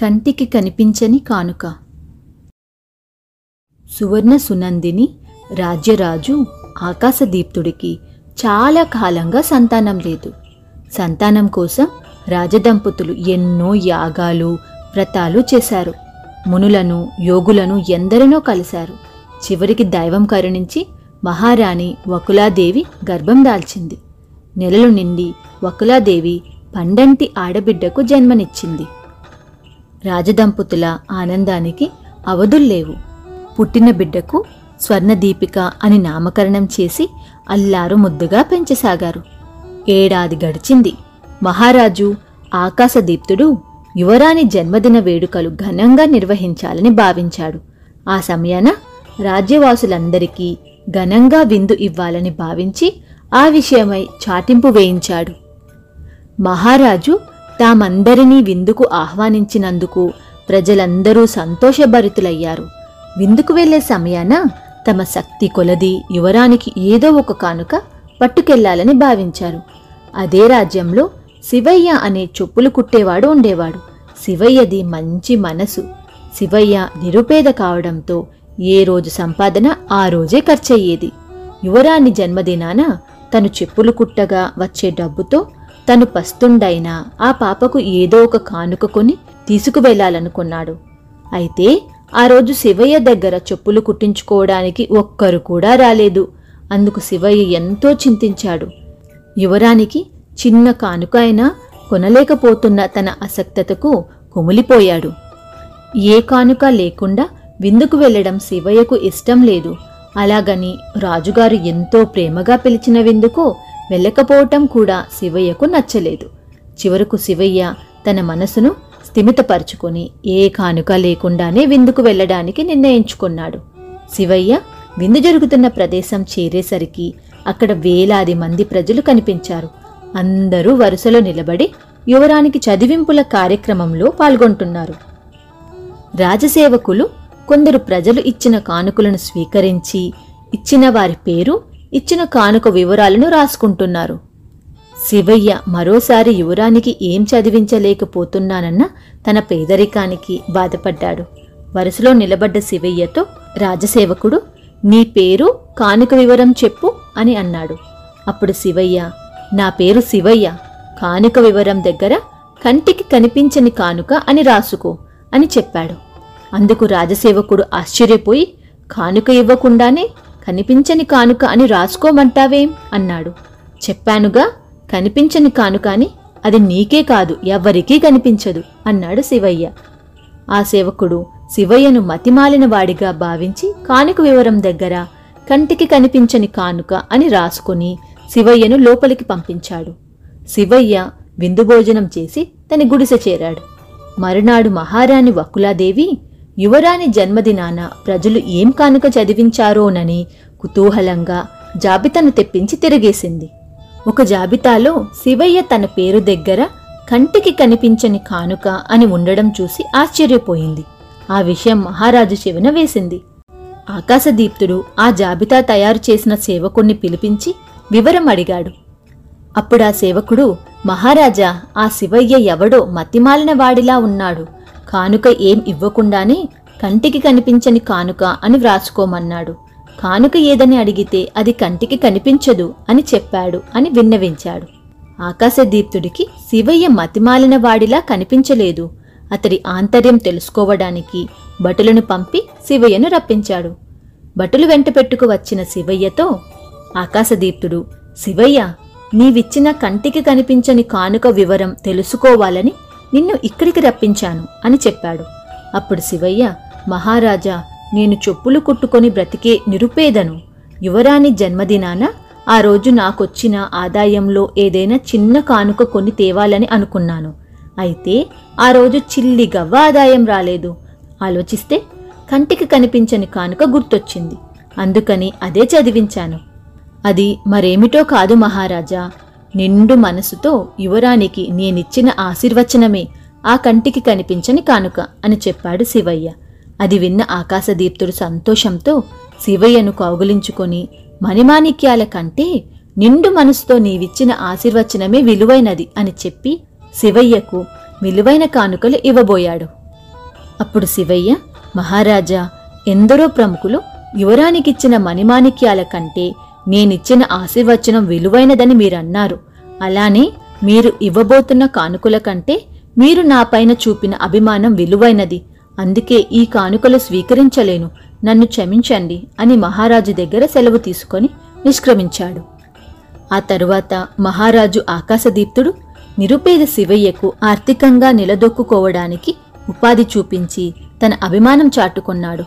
కంటికి కనిపించని కానుక. సువర్ణ సునందిని రాజ్యరాజు ఆకాశదీప్తుడికి చాలా కాలంగా సంతానం లేదు. సంతానం కోసం రాజదంపతులు ఎన్నో యాగాలు వ్రతాలు చేశారు. మునులను యోగులను ఎందరినో కలిశారు. చివరికి దైవం కరుణించి మహారాణి వకులాదేవి గర్భం దాల్చింది. నెలలు నిండి వకులాదేవి పండంటి ఆడబిడ్డకు జన్మనిచ్చింది. రాజదంపతుల ఆనందానికి అవధుల్లేవు. పుట్టిన బిడ్డకు స్వర్ణదీపిక అని నామకరణం చేసి అల్లారు ముద్దుగా పెంచసాగారు. ఏడాది గడిచింది. మహారాజు ఆకాశదీప్తుడు యువరాణి జన్మదిన వేడుకలు ఘనంగా నిర్వహించాలని భావించాడు. ఆ సమయాన రాజ్యవాసులందరికీ ఘనంగా విందు ఇవ్వాలని భావించి ఆ విషయమై చాటింపు వేయించాడు. మహారాజు తామందరినీ విందుకు ఆహ్వానించినందుకు ప్రజలందరూ సంతోషభరితులయ్యారు. విందుకు వెళ్ళే సమయాన తమ శక్తి కొలది యువరానికి ఏదో ఒక కానుక పట్టుకెళ్ళాలని భావించారు. అదే రాజ్యంలో శివయ్య అనే చెప్పులు కుట్టేవాడు ఉండేవాడు. శివయ్యది మంచి మనసు. శివయ్య నిరుపేద కావడంతో ఏ రోజు సంపాదన ఆ రోజే ఖర్చయ్యేది. యువరాణి జన్మదినాన తను చెప్పులు కుట్టగా వచ్చే డబ్బుతో తను పస్తుండైనా ఆ పాపకు ఏదో ఒక కానుక కొని తీసుకువెళ్ళాలనుకున్నాడు అయితే ఆ రోజు శివయ్య దగ్గర చెప్పులు కుట్టించుకోవడానికి ఒక్కరు కూడా రాలేదు. అందుకు శివయ్య ఎంతో చింతించాడు. యువరానికి చిన్న కానుక అయినా కొనలేకపోతున్న తన అసక్తతకు కుమిలిపోయాడు. ఏ కానుక లేకుండా విందుకు వెళ్ళడం శివయ్యకు ఇష్టం లేదు. అలాగని రాజుగారు ఎంతో ప్రేమగా పిలిచిన విందుకు వెళ్ళకపోవటం కూడా శివయ్యకు నచ్చలేదు. చివరకు శివయ్య తన మనసును స్థిమితపరుచుకొని ఏ కానుక లేకుండానే విందుకు వెళ్ళడానికి నిర్ణయించుకున్నాడు. శివయ్య విందు జరుగుతున్న ప్రదేశం చేరేసరికి అక్కడ వేలాది మంది ప్రజలు కనిపించారు. అందరూ వరుసలో నిలబడి యువరానికి చదివింపుల కార్యక్రమంలో పాల్గొంటున్నారు. రాజసేవకులు కొందరు ప్రజలు ఇచ్చిన కానుకలను స్వీకరించి ఇచ్చిన వారి పేరు ఇచ్చిన కానుక వివరాలను రాసుకుంటున్నారు. శివయ్య మరోసారి యువరానికి ఏం చదివించలేకపోతున్నానన్న తన పేదరికానికి బాధపడ్డాడు. వరుసలో నిలబడ్డ శివయ్యతో రాజసేవకుడు నీ పేరు కానుక వివరం చెప్పు అని అన్నాడు. అప్పుడు శివయ్య నా పేరు శివయ్య కానుక వివరం దగ్గర కంటికి కనిపించని కానుక అని రాసుకో అని చెప్పాడు. అందుకు రాజసేవకుడు ఆశ్చర్యపోయి కానుక ఇవ్వకుండానే కనిపించని కానుక అని రాసుకోమంటావేం? అన్నాడు. చెప్పానుగా కనిపించని కానుక అని అది నీకే కాదు ఎవ్వరికీ కనిపించదు అన్నాడు శివయ్య. ఆ సేవకుడు శివయ్యను మతిమాలిన వాడిగా భావించి కానుక వివరం దగ్గర కంటికి కనిపించని కానుక అని రాసుకుని శివయ్యను లోపలికి పంపించాడు. శివయ్య విందు భోజనం చేసి తన గుడిసె చేరాడు. మరునాడు మహారాణి వకులాదేవి యువరాణి జన్మదినాన ప్రజలు ఏం కానుక చదివించారోనని కుతూహలంగా జాబితాను తెప్పించి తిరిగేసింది. ఒక జాబితాలో శివయ్య తన పేరు దగ్గర కంటికి కనిపించని కానుక అని ఉండడం చూసి ఆశ్చర్యపోయింది. ఆ విషయం మహారాజు చెవిన వేసింది. ఆకాశదీప్తుడు ఆ జాబితా తయారు చేసిన సేవకుణ్ణి పిలిపించి వివరం అడిగాడు. అప్పుడా సేవకుడు మహారాజా ఆ శివయ్య ఎవడో మతిమాలిన వాడిలా ఉన్నాడు. కానుక ఏం ఇవ్వకుండానే కంటికి కనిపించని కానుక అని వ్రాసుకోమన్నాడు. కానుక ఏదని అడిగితే అది కంటికి కనిపించదు అని చెప్పాడు అని విన్నవించాడు. ఆకాశదీప్తుడికి శివయ్య మతిమాలిన వాడిలా కనిపించలేదు. అతడి ఆంతర్యం తెలుసుకోవడానికి భటులను పంపి శివయ్యను రప్పించాడు. భటులు వెంట పెట్టుకు వచ్చిన శివయ్యతో ఆకాశదీప్తుడు శివయ్య నీవిచ్చిన కంటికి కనిపించని కానుక వివరం తెలుసుకోవాలని నిన్ను ఇక్కడికి రప్పించాను అని చెప్పాడు. అప్పుడు శివయ్య మహారాజా నేను చెప్పులు కుట్టుకొని బ్రతికే నిరుపేదను. యువరాణి జన్మదినాన ఆ రోజు నాకొచ్చిన ఆదాయంలో ఏదైనా చిన్న కానుక కొని తేవాలని అనుకున్నాను. అయితే ఆ రోజు చిల్లి గవ్వ ఆదాయం రాలేదు. ఆలోచిస్తే కంటికి కనిపించని కానుక గుర్తొచ్చింది. అందుకని అదే చదివించాను. అది మరేమిటో కాదు మహారాజా. నిండు మనసుతో యువరానికి నేనిచ్చిన ఆశీర్వచనమే ఆ కంటికి కనిపించని కానుక అని చెప్పాడు శివయ్య. అది విన్న ఆకాశదీప్తుడు సంతోషంతో శివయ్యను కౌగులించుకొని మణిమాణిక్యాల కంటే నిండు మనసుతో నీవిచ్చిన ఆశీర్వచనమే విలువైనది అని చెప్పి శివయ్యకు విలువైన కానుకలు ఇవ్వబోయాడు. అప్పుడు శివయ్య మహారాజా ఎందరో ప్రముఖులు యువరానికిచ్చిన మణిమాణిక్యాల కంటే నేనిచ్చిన ఆశీర్వచనం విలువైనదని మీరన్నారు. అలానే మీరు ఇవ్వబోతున్న కానుకల కంటే మీరు నాపైన చూపిన అభిమానం విలువైనది. అందుకే ఈ కానుకలు స్వీకరించలేను. నన్ను క్షమించండి అని మహారాజు దగ్గర సెలవు తీసుకొని నిష్క్రమించాడు. ఆ తరువాత మహారాజు ఆకాశదీప్తుడు నిరుపేద శివయ్యకు ఆర్థికంగా నిలదొక్కుకోవడానికి ఉపాధి చూపించి తన అభిమానం చాటుకున్నాడు.